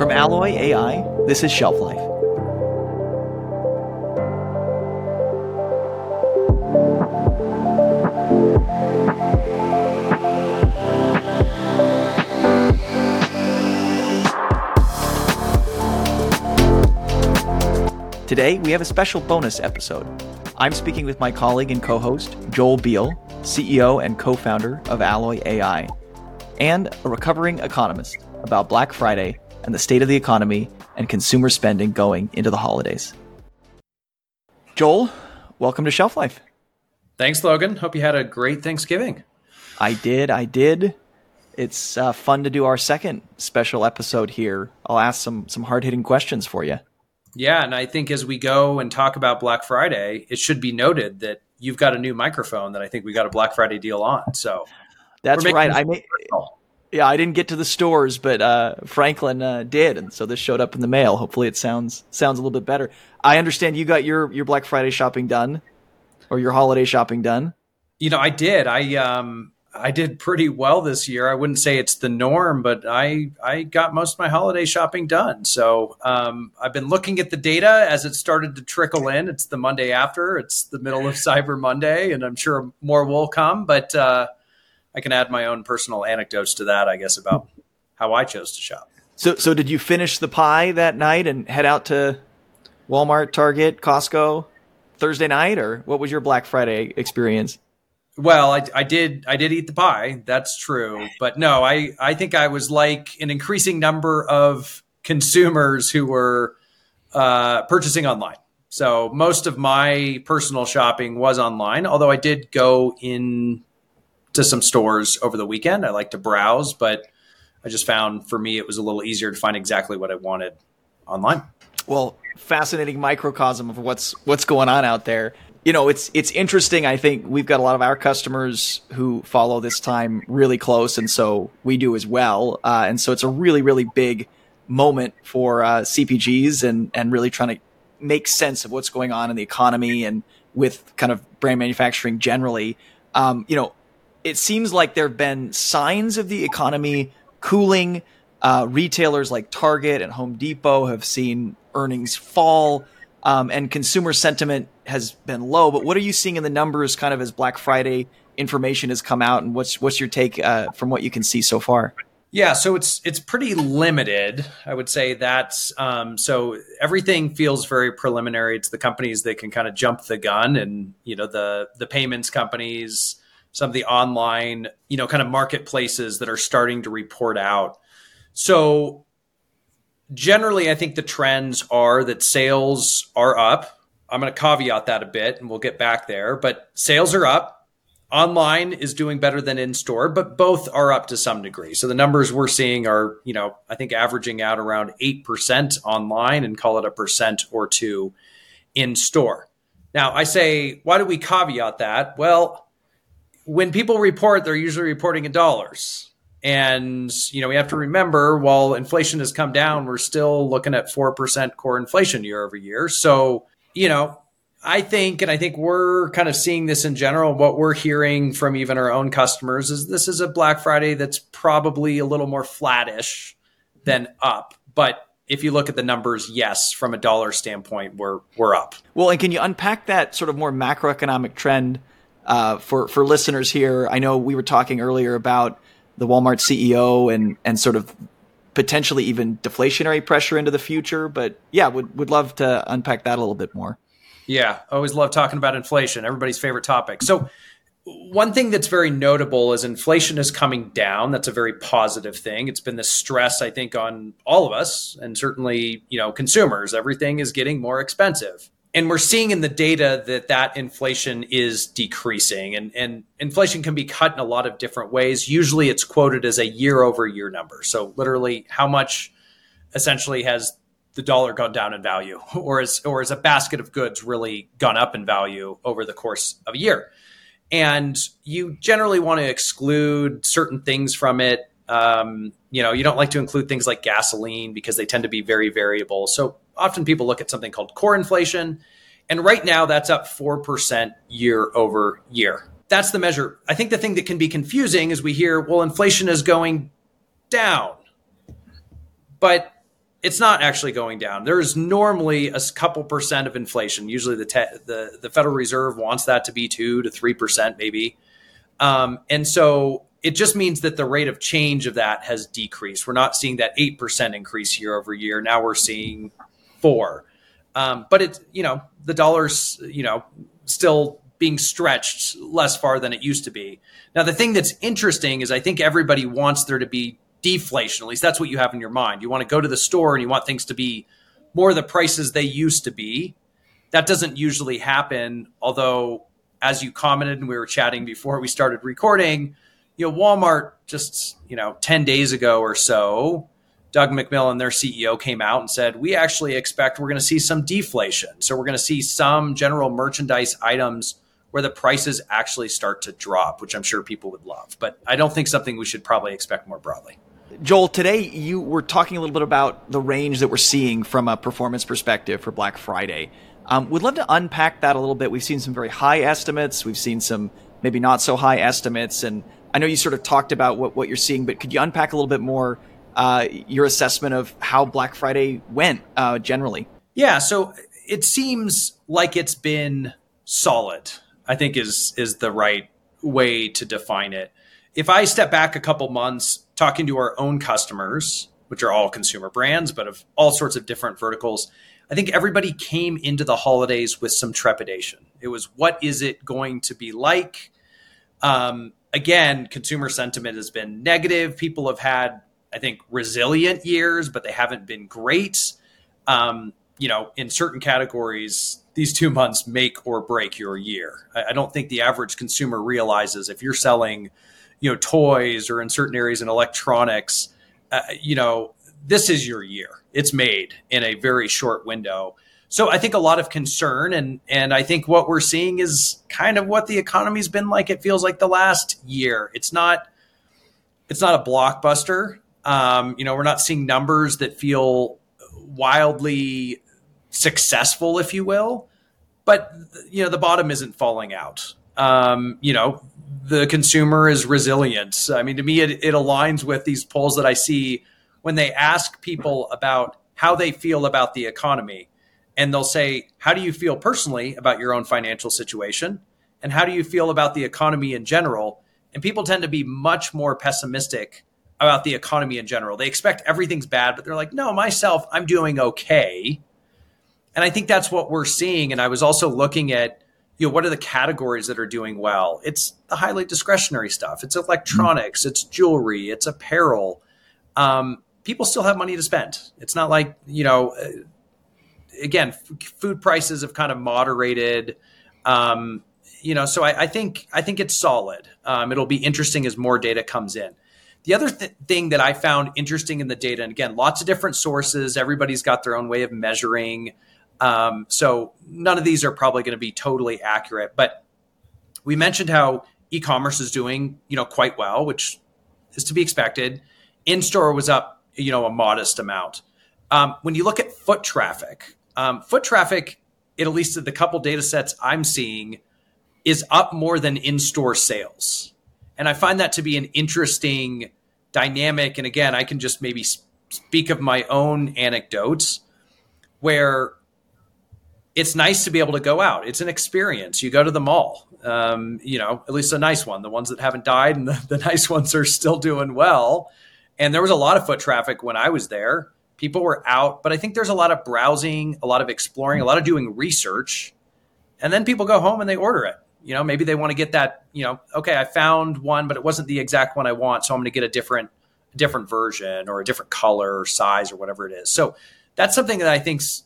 From Alloy AI, this is Shelf Life. Today, we have a special bonus episode. I'm speaking with my colleague and co host, Joel Beal, CEO and co founder of Alloy AI, and a recovering economist about Black Friday and the state of the economy and consumer spending going into the holidays. Joel, welcome to Shelf Life. Thanks, Logan. Hope you had a great Thanksgiving. I did. I did. It's uh, fun to do our second special episode here. I'll ask some some hard hitting questions for you. Yeah, and I think as we go and talk about Black Friday, it should be noted that you've got a new microphone that I think we got a Black Friday deal on. So that's right. I may, yeah, I didn't get to the stores, but uh, Franklin uh, did, and so this showed up in the mail. Hopefully, it sounds sounds a little bit better. I understand you got your your Black Friday shopping done, or your holiday shopping done. You know, I did. I um I did pretty well this year. I wouldn't say it's the norm, but I I got most of my holiday shopping done. So um, I've been looking at the data as it started to trickle in. It's the Monday after. It's the middle of Cyber Monday, and I'm sure more will come. But uh, I can add my own personal anecdotes to that, I guess, about how I chose to shop. So, so did you finish the pie that night and head out to Walmart, Target, Costco Thursday night, or what was your Black Friday experience? Well, I, I did I did eat the pie. That's true, but no, I I think I was like an increasing number of consumers who were uh, purchasing online. So most of my personal shopping was online, although I did go in to some stores over the weekend. I like to browse, but I just found for me it was a little easier to find exactly what I wanted online. Well, fascinating microcosm of what's what's going on out there. You know, it's it's interesting. I think we've got a lot of our customers who follow this time really close, and so we do as well. Uh, and so it's a really really big moment for uh, CPGs and and really trying to make sense of what's going on in the economy and with kind of brand manufacturing generally. Um, you know, it seems like there have been signs of the economy cooling. Uh, retailers like Target and Home Depot have seen earnings fall, um, and consumer sentiment has been low. But what are you seeing in the numbers, kind of as Black Friday information has come out, and what's what's your take uh, from what you can see so far? Yeah, so it's it's pretty limited. I would say that's um, so everything feels very preliminary. It's the companies that can kind of jump the gun, and you know the the payments companies some of the online, you know, kind of marketplaces that are starting to report out. So generally, I think the trends are that sales are up. I'm going to caveat that a bit and we'll get back there, but sales are up. Online is doing better than in store, but both are up to some degree. So the numbers we're seeing are, you know, I think averaging out around 8% online and call it a percent or two in store. Now, I say, why do we caveat that? Well, when people report, they're usually reporting in dollars. And, you know, we have to remember while inflation has come down, we're still looking at 4% core inflation year over year. So, you know, I think, and I think we're kind of seeing this in general, what we're hearing from even our own customers is this is a Black Friday that's probably a little more flattish than up. But if you look at the numbers, yes, from a dollar standpoint, we're we're up. Well, and can you unpack that sort of more macroeconomic trend uh, for for listeners here, I know we were talking earlier about the Walmart CEO and and sort of potentially even deflationary pressure into the future. But yeah, would would love to unpack that a little bit more. Yeah, always love talking about inflation. Everybody's favorite topic. So one thing that's very notable is inflation is coming down. That's a very positive thing. It's been the stress, I think, on all of us and certainly, you know, consumers. Everything is getting more expensive and we're seeing in the data that that inflation is decreasing. And, and inflation can be cut in a lot of different ways. Usually it's quoted as a year over year number. So literally how much essentially has the dollar gone down in value? Or is or is a basket of goods really gone up in value over the course of a year? And you generally want to exclude certain things from it. Um, you know you don't like to include things like gasoline because they tend to be very variable. So often people look at something called core inflation. And right now, that's up 4% year over year. That's the measure. I think the thing that can be confusing is we hear, well, inflation is going down. But it's not actually going down. There's normally a couple percent of inflation. Usually, the te- the the Federal Reserve wants that to be two to three percent, maybe. Um, and so it just means that the rate of change of that has decreased. We're not seeing that eight percent increase year over year. Now we're seeing four. Um, but it's you know the dollar's you know still being stretched less far than it used to be. Now the thing that's interesting is I think everybody wants there to be deflation. At least that's what you have in your mind. You want to go to the store and you want things to be more the prices they used to be. That doesn't usually happen. Although, as you commented and we were chatting before we started recording, you know, Walmart just, you know, 10 days ago or so, Doug McMillon, their CEO, came out and said, We actually expect we're going to see some deflation. So we're going to see some general merchandise items where the prices actually start to drop, which I'm sure people would love. But I don't think something we should probably expect more broadly. Joel, today you were talking a little bit about the range that we're seeing from a performance perspective for Black Friday. Um, would love to unpack that a little bit. We've seen some very high estimates. We've seen some maybe not so high estimates. And I know you sort of talked about what, what you're seeing, but could you unpack a little bit more uh, your assessment of how Black Friday went uh, generally? Yeah, so it seems like it's been solid. I think is is the right way to define it. If I step back a couple months, talking to our own customers, which are all consumer brands, but of all sorts of different verticals, I think everybody came into the holidays with some trepidation. It was, what is it going to be like? Um, again, consumer sentiment has been negative. People have had, I think, resilient years, but they haven't been great. Um, you know, in certain categories, these two months make or break your year. I, I don't think the average consumer realizes if you're selling you know toys or in certain areas in electronics uh, you know this is your year it's made in a very short window so i think a lot of concern and and i think what we're seeing is kind of what the economy's been like it feels like the last year it's not it's not a blockbuster um, you know we're not seeing numbers that feel wildly successful if you will but you know the bottom isn't falling out um, you know the consumer is resilient. I mean, to me, it, it aligns with these polls that I see when they ask people about how they feel about the economy. And they'll say, How do you feel personally about your own financial situation? And how do you feel about the economy in general? And people tend to be much more pessimistic about the economy in general. They expect everything's bad, but they're like, No, myself, I'm doing okay. And I think that's what we're seeing. And I was also looking at you know, what are the categories that are doing well? It's the highly discretionary stuff. It's electronics, mm-hmm. it's jewelry, it's apparel. Um, people still have money to spend. It's not like, you know, uh, again, f- food prices have kind of moderated. Um, you know, so I, I, think I think it's solid. Um, it'll be interesting as more data comes in. The other th- thing that I found interesting in the data, and again, lots of different sources. Everybody's got their own way of measuring. Um, so none of these are probably going to be totally accurate, but we mentioned how e-commerce is doing, you know, quite well, which is to be expected. In-store was up, you know, a modest amount. Um, when you look at foot traffic, um, foot traffic, at least the couple data sets I'm seeing, is up more than in-store sales, and I find that to be an interesting dynamic. And again, I can just maybe speak of my own anecdotes where it's nice to be able to go out. It's an experience. You go to the mall, um, you know, at least a nice one. The ones that haven't died and the, the nice ones are still doing well. And there was a lot of foot traffic when I was there. People were out, but I think there's a lot of browsing, a lot of exploring, a lot of doing research. And then people go home and they order it. You know, maybe they want to get that, you know, okay, I found one, but it wasn't the exact one I want. So I'm going to get a different, different version or a different color or size or whatever it is. So that's something that I think's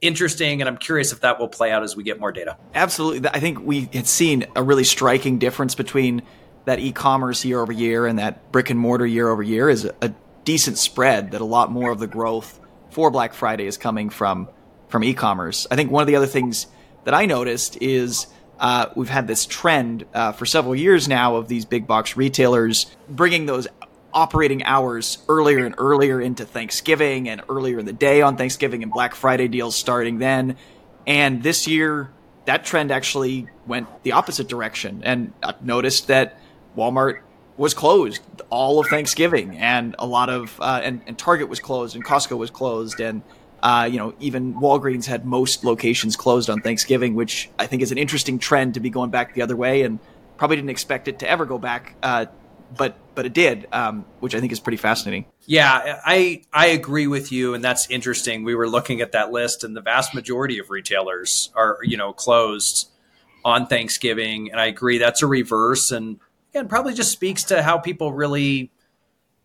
interesting, and I'm curious if that will play out as we get more data. Absolutely. I think we had seen a really striking difference between that e-commerce year over year and that brick and mortar year over year is a, decent spread that a lot more of the growth for Black Friday is coming from from e-commerce. I think one of the other things that I noticed is uh, we've had this trend uh, for several years now of these big box retailers bringing those operating hours earlier and earlier into Thanksgiving and earlier in the day on Thanksgiving and Black Friday deals starting then. And this year, that trend actually went the opposite direction. And I've noticed that Walmart was closed all of Thanksgiving, and a lot of uh, and, and Target was closed, and Costco was closed, and uh, you know even Walgreens had most locations closed on Thanksgiving, which I think is an interesting trend to be going back the other way, and probably didn't expect it to ever go back, uh, but but it did, um, which I think is pretty fascinating. Yeah, I I agree with you, and that's interesting. We were looking at that list, and the vast majority of retailers are you know closed on Thanksgiving, and I agree that's a reverse, and again probably just speaks to how people really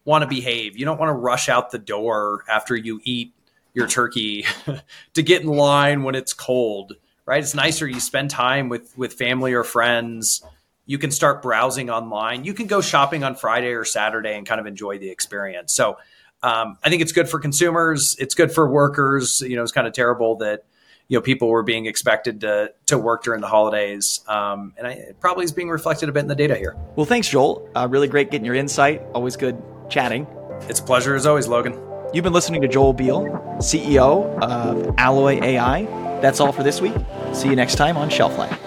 want to behave. You don't want to rush out the door after you eat your turkey to get in line when it's cold, right? It's nicer you spend time with with family or friends you can start browsing online. You can go shopping on Friday or Saturday and kind of enjoy the experience. So um, I think it's good for consumers. It's good for workers. You know, it's kind of terrible that you know people were being expected to to work during the holidays, um, and I, it probably is being reflected a bit in the data here. Well, thanks, Joel. Uh, really great getting your insight. Always good chatting. It's a pleasure as always, Logan. You've been listening to Joel Beal, CEO of Alloy AI. That's all for this week. See you next time on Shelf Life.